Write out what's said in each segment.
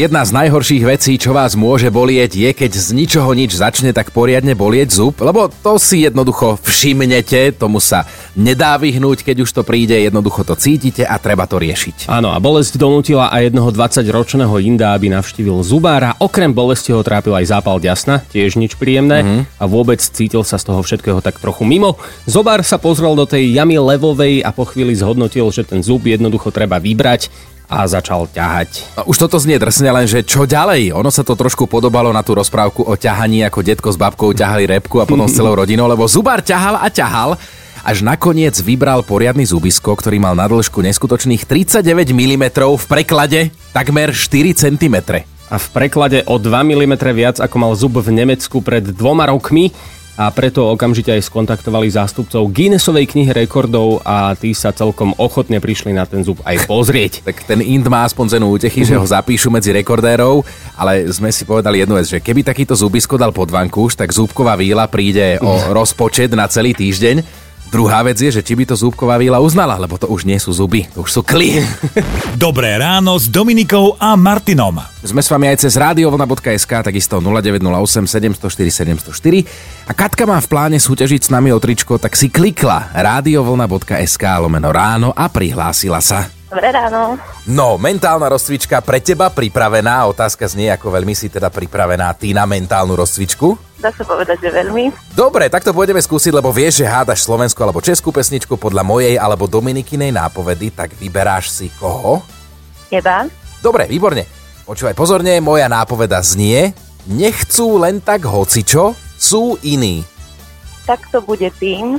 Jedna z najhorších vecí, čo vás môže bolieť, je keď z ničoho nič začne tak poriadne bolieť zub, lebo to si jednoducho všimnete, tomu sa nedá vyhnúť, keď už to príde, jednoducho to cítite a treba to riešiť. Áno, a bolesť donútila aj jednoho 20-ročného Inda, aby navštívil zubára. Okrem bolesti ho trápil aj zápal ďasna, tiež nič príjemné mm-hmm. a vôbec cítil sa z toho všetkého tak trochu mimo. Zobár sa pozrel do tej jamy levovej a po chvíli zhodnotil, že ten zub jednoducho treba vybrať a začal ťahať. No, už toto znie drsne, lenže čo ďalej? Ono sa to trošku podobalo na tú rozprávku o ťahaní, ako detko s babkou ťahali repku a potom s celou rodinou, lebo zubár ťahal a ťahal, až nakoniec vybral poriadny zubisko, ktorý mal na dĺžku neskutočných 39 mm, v preklade takmer 4 cm. A v preklade o 2 mm viac ako mal zub v Nemecku pred dvoma rokmi a preto okamžite aj skontaktovali zástupcov Guinnessovej knihy rekordov a tí sa celkom ochotne prišli na ten zub aj pozrieť. tak ten Ind má aspoň cenu útechy, že ho zapíšu medzi rekordérov, ale sme si povedali jednu vec, že keby takýto zubisko dal pod vankúš, tak zúbková víla príde o rozpočet na celý týždeň Druhá vec je, že či by to zúbková víla uznala, lebo to už nie sú zuby, to už sú kly. Dobré ráno s Dominikou a Martinom. Sme s vami aj cez radiovlna.sk, takisto 0908 704 704. A Katka má v pláne súťažiť s nami o tričko, tak si klikla radiovlna.sk lomeno ráno a prihlásila sa. Dobré ráno. No, mentálna rozcvička pre teba pripravená. Otázka znie, ako veľmi si teda pripravená ty na mentálnu rozcvičku. Dá sa povedať, že veľmi. Dobre, tak to pôjdeme skúsiť, lebo vieš, že hádaš slovenskú alebo českú pesničku podľa mojej alebo Dominikinej nápovedy, tak vyberáš si koho? Teba. Dobre, výborne. Počúvaj pozorne, moja nápoveda znie, nechcú len tak hocičo, sú iní. Tak to bude tým.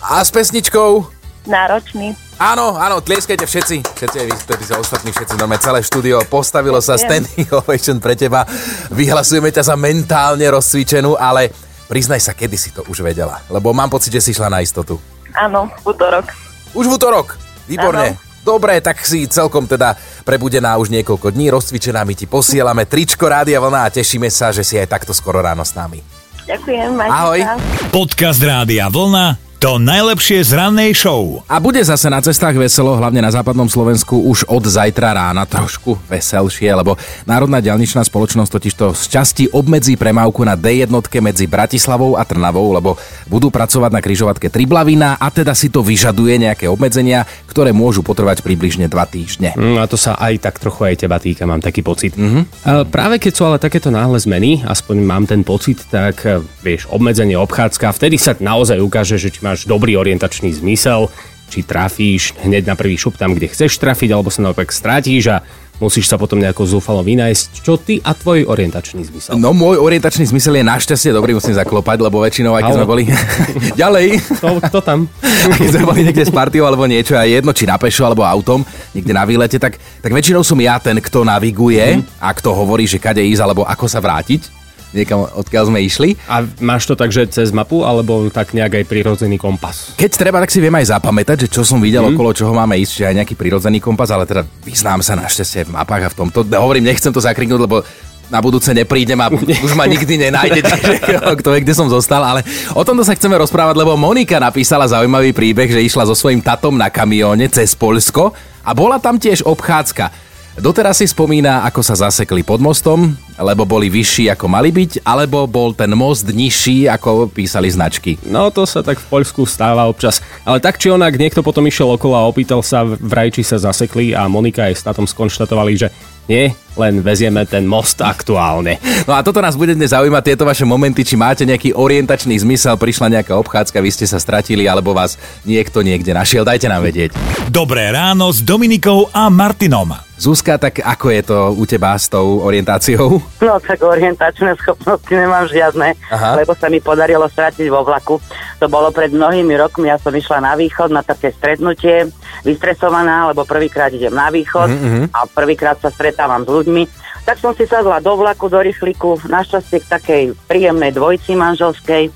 A s pesničkou? Náročný. Áno, áno, tlieskajte všetci. Všetci aj vy, ktorí sa ostatní, všetci, no celé štúdio postavilo sa standing ovation pre teba. Vyhlasujeme ťa za mentálne rozcvičenú, ale priznaj sa, kedy si to už vedela. Lebo mám pocit, že si šla na istotu. Áno, v útorok. Už v útorok? Výborne. Áno. Dobre, tak si celkom teda prebudená už niekoľko dní, rozcvičená, my ti posielame tričko Rádia Vlna a tešíme sa, že si aj takto skoro ráno s nami. Ďakujem, majte Ahoj. Sa. Podcast Rádia Vlna to najlepšie z rannej show. A bude zase na cestách veselo, hlavne na západnom Slovensku už od zajtra rána trošku veselšie, lebo Národná ďalničná spoločnosť totižto z časti obmedzí premávku na D1 medzi Bratislavou a Trnavou, lebo budú pracovať na križovatke Triblavina a teda si to vyžaduje nejaké obmedzenia, ktoré môžu potrvať približne 2 týždne. Mm, a to sa aj tak trochu aj teba týka, mám taký pocit. Mm-hmm. A práve keď sú ale takéto náhle zmeny, aspoň mám ten pocit, tak vieš, obmedzenie obchádzka, vtedy sa naozaj ukáže, že či máš dobrý orientačný zmysel, či trafíš hneď na prvý šup tam, kde chceš trafiť, alebo sa naopak strátíš a musíš sa potom nejako zúfalo vynájsť. Čo ty a tvoj orientačný zmysel? No môj orientačný zmysel je našťastie dobrý, musím zaklopať, lebo väčšinou, keď sme boli ďalej. To, to tam. keď sme boli niekde s partiou alebo niečo, a jedno, či na pešo alebo autom, niekde na výlete, tak, tak väčšinou som ja ten, kto naviguje mm. a kto hovorí, že kade ísť alebo ako sa vrátiť niekam, odkiaľ sme išli. A máš to tak, že cez mapu, alebo tak nejak aj prirodzený kompas? Keď treba, tak si viem aj zapamätať, že čo som videl, mm. okolo čoho máme ísť, že aj nejaký prirodzený kompas, ale teda vyznám sa našťastie v mapách a v tomto. Hovorím, nechcem to zakriknúť, lebo na budúce neprídem a už ma nikdy nenájdete, kto je, kde som zostal, ale o tomto sa chceme rozprávať, lebo Monika napísala zaujímavý príbeh, že išla so svojím tatom na kamióne cez Polsko a bola tam tiež obchádzka. Doteraz si spomína, ako sa zasekli pod mostom, lebo boli vyšší ako mali byť, alebo bol ten most nižší, ako písali značky. No to sa tak v Poľsku stáva občas. Ale tak či onak, niekto potom išiel okolo a opýtal sa vraj, či sa zasekli a Monika aj s tátom skonštatovali, že nie, len vezieme ten most aktuálne. No a toto nás bude dnes zaujímať, tieto vaše momenty, či máte nejaký orientačný zmysel, prišla nejaká obchádzka, vy ste sa stratili, alebo vás niekto niekde našiel, dajte nám vedieť. Dobré ráno s Dominikou a Martinom. Zuzka, tak ako je to u teba s tou orientáciou? No tak orientačné schopnosti nemám žiadne, Aha. lebo sa mi podarilo stratiť vo vlaku. To bolo pred mnohými rokmi, ja som išla na východ na také stretnutie, vystresovaná, lebo prvýkrát idem na východ mm-hmm. a prvýkrát sa stretávam s ľuďmi. Tak som si sadla do vlaku, do rýchliku, našťastie k takej príjemnej dvojici manželskej.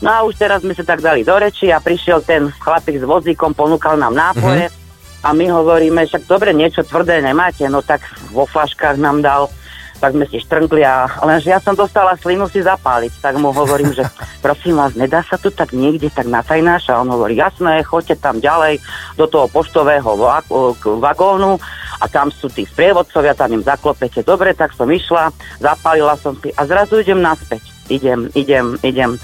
No a už teraz sme sa tak dali do reči a prišiel ten chlapík s vozíkom, ponúkal nám nápoje. Mm-hmm. A my hovoríme, však dobre, niečo tvrdé nemáte, no tak vo flaškách nám dal tak sme si štrngli a lenže ja som dostala slinu si zapáliť, tak mu hovorím, že prosím vás, nedá sa tu tak niekde tak na tajnáš a on hovorí, jasné, choďte tam ďalej do toho poštového vagónu a tam sú tí sprievodcovia, tam im zaklopete. Dobre, tak som išla, zapálila som si a zrazu idem naspäť. Idem, idem, idem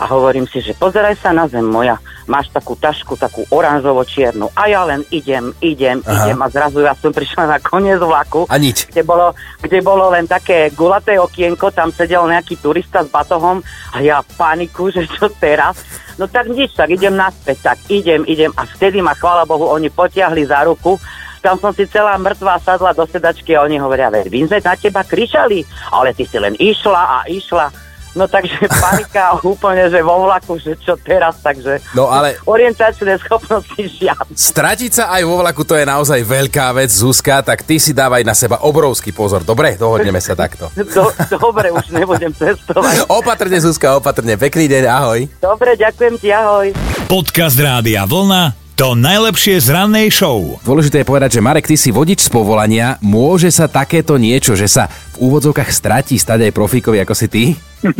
a hovorím si, že pozeraj sa na zem moja, máš takú tašku, takú oranžovo-čiernu a ja len idem, idem, Aha. idem a zrazu ja som prišla na koniec vlaku, a nič. Kde, bolo, kde bolo len také gulaté okienko, tam sedel nejaký turista s batohom a ja paniku, že čo teraz? No tak nič, tak idem naspäť, tak idem, idem a vtedy ma, chvála Bohu, oni potiahli za ruku tam som si celá mŕtva sadla do sedačky a oni hovoria, veď Vincent na teba kričali, ale ty si len išla a išla. No takže panika úplne, že vo vlaku, že čo teraz, takže no, ale orientačné schopnosti žiadne. Stratiť sa aj vo vlaku, to je naozaj veľká vec, Zuzka, tak ty si dávaj na seba obrovský pozor. Dobre, dohodneme sa takto. Do, dobre, už nebudem cestovať. Opatrne, Zuzka, opatrne. Pekný deň, ahoj. Dobre, ďakujem ti, ahoj. Podcast Rádia Vlna to najlepšie z rannej show. Dôležité je povedať, že Marek, ty si vodič z povolania. Môže sa takéto niečo, že sa v úvodzovkách stratí stať aj profíkovi ako si ty?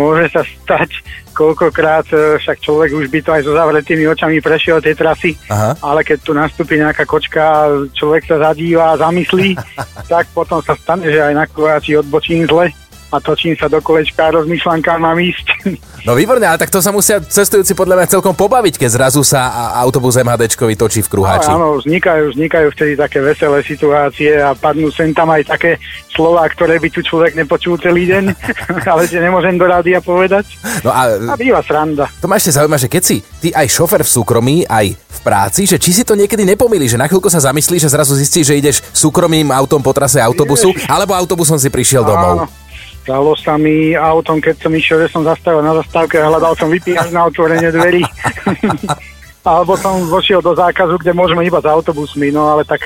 Môže sa stať koľkokrát, e, však človek už by to aj so zavretými očami prešiel tej trasy, Aha. ale keď tu nastúpi nejaká kočka, človek sa zadíva a zamyslí, tak potom sa stane, že aj na kruháči odbočím zle a točím sa do kolečka a rozmýšľam, kam mám ísť. No výborne, ale tak to sa musia cestujúci podľa mňa celkom pobaviť, keď zrazu sa autobus MHDčkovi točí v kruháči. No, áno, vznikajú, vznikajú vtedy také veselé situácie a padnú sem tam aj také slova, ktoré by tu človek nepočul celý deň, ale že nemôžem do rádia povedať. No a, a býva sranda. To ma ešte zaujíma, že keď si ty aj šofer v súkromí, aj v práci, že či si to niekedy nepomýli, že na chvíľku sa zamyslíš, že zrazu zistíš, že ideš súkromným autom po trase autobusu, Jež. alebo autobusom si prišiel domov. Áno. Stalo sa mi autom, keď som išiel, že som zastavil na zastávke a hľadal som vypínač na otvorenie dverí. Alebo som vošiel do zákazu, kde môžeme iba s autobusmi, no ale tak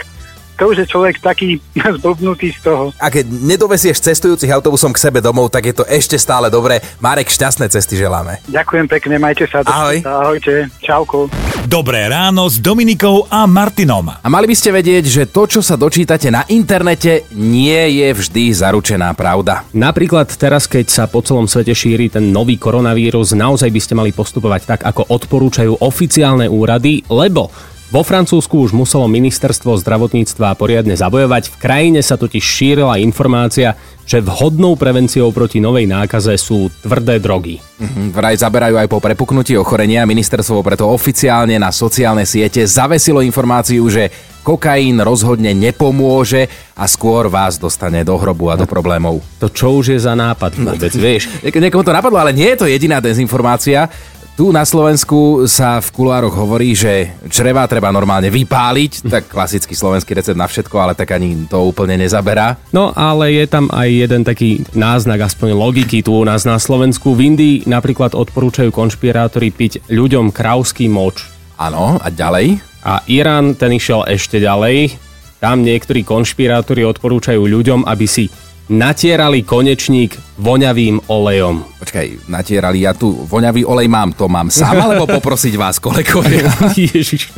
to už je človek taký zblbnutý z toho. A keď nedovesieš cestujúcich autobusom k sebe domov, tak je to ešte stále dobré. Marek, šťastné cesty želáme. Ďakujem pekne, majte sa. Ahoj. Ahojte, čauko. Dobré ráno s Dominikou a Martinom. A mali by ste vedieť, že to, čo sa dočítate na internete, nie je vždy zaručená pravda. Napríklad teraz, keď sa po celom svete šíri ten nový koronavírus, naozaj by ste mali postupovať tak, ako odporúčajú oficiálne úrady, lebo vo Francúzsku už muselo ministerstvo zdravotníctva poriadne zabojovať. V krajine sa totiž šírila informácia, že vhodnou prevenciou proti novej nákaze sú tvrdé drogy. Mhm, vraj zaberajú aj po prepuknutí ochorenia. Ministerstvo preto oficiálne na sociálne siete zavesilo informáciu, že kokain rozhodne nepomôže a skôr vás dostane do hrobu a do problémov. To čo už je za nápad vôbec, vieš? Niekomu to napadlo, ale nie je to jediná dezinformácia. Tu na Slovensku sa v kuloároch hovorí, že čreva treba normálne vypáliť, tak klasický slovenský recept na všetko, ale tak ani to úplne nezaberá. No ale je tam aj jeden taký náznak, aspoň logiky tu u nás na Slovensku. V Indii napríklad odporúčajú konšpirátori piť ľuďom krauský moč. Áno, a ďalej? A Irán ten išiel ešte ďalej. Tam niektorí konšpirátori odporúčajú ľuďom, aby si natierali konečník voňavým olejom. Počkaj, natierali, ja tu voňavý olej mám, to mám sám, alebo poprosiť vás, kolegovia? Ježiš.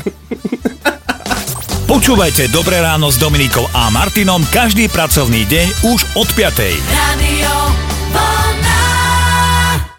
Počúvajte Dobré ráno s Dominikou a Martinom každý pracovný deň už od 5. Radio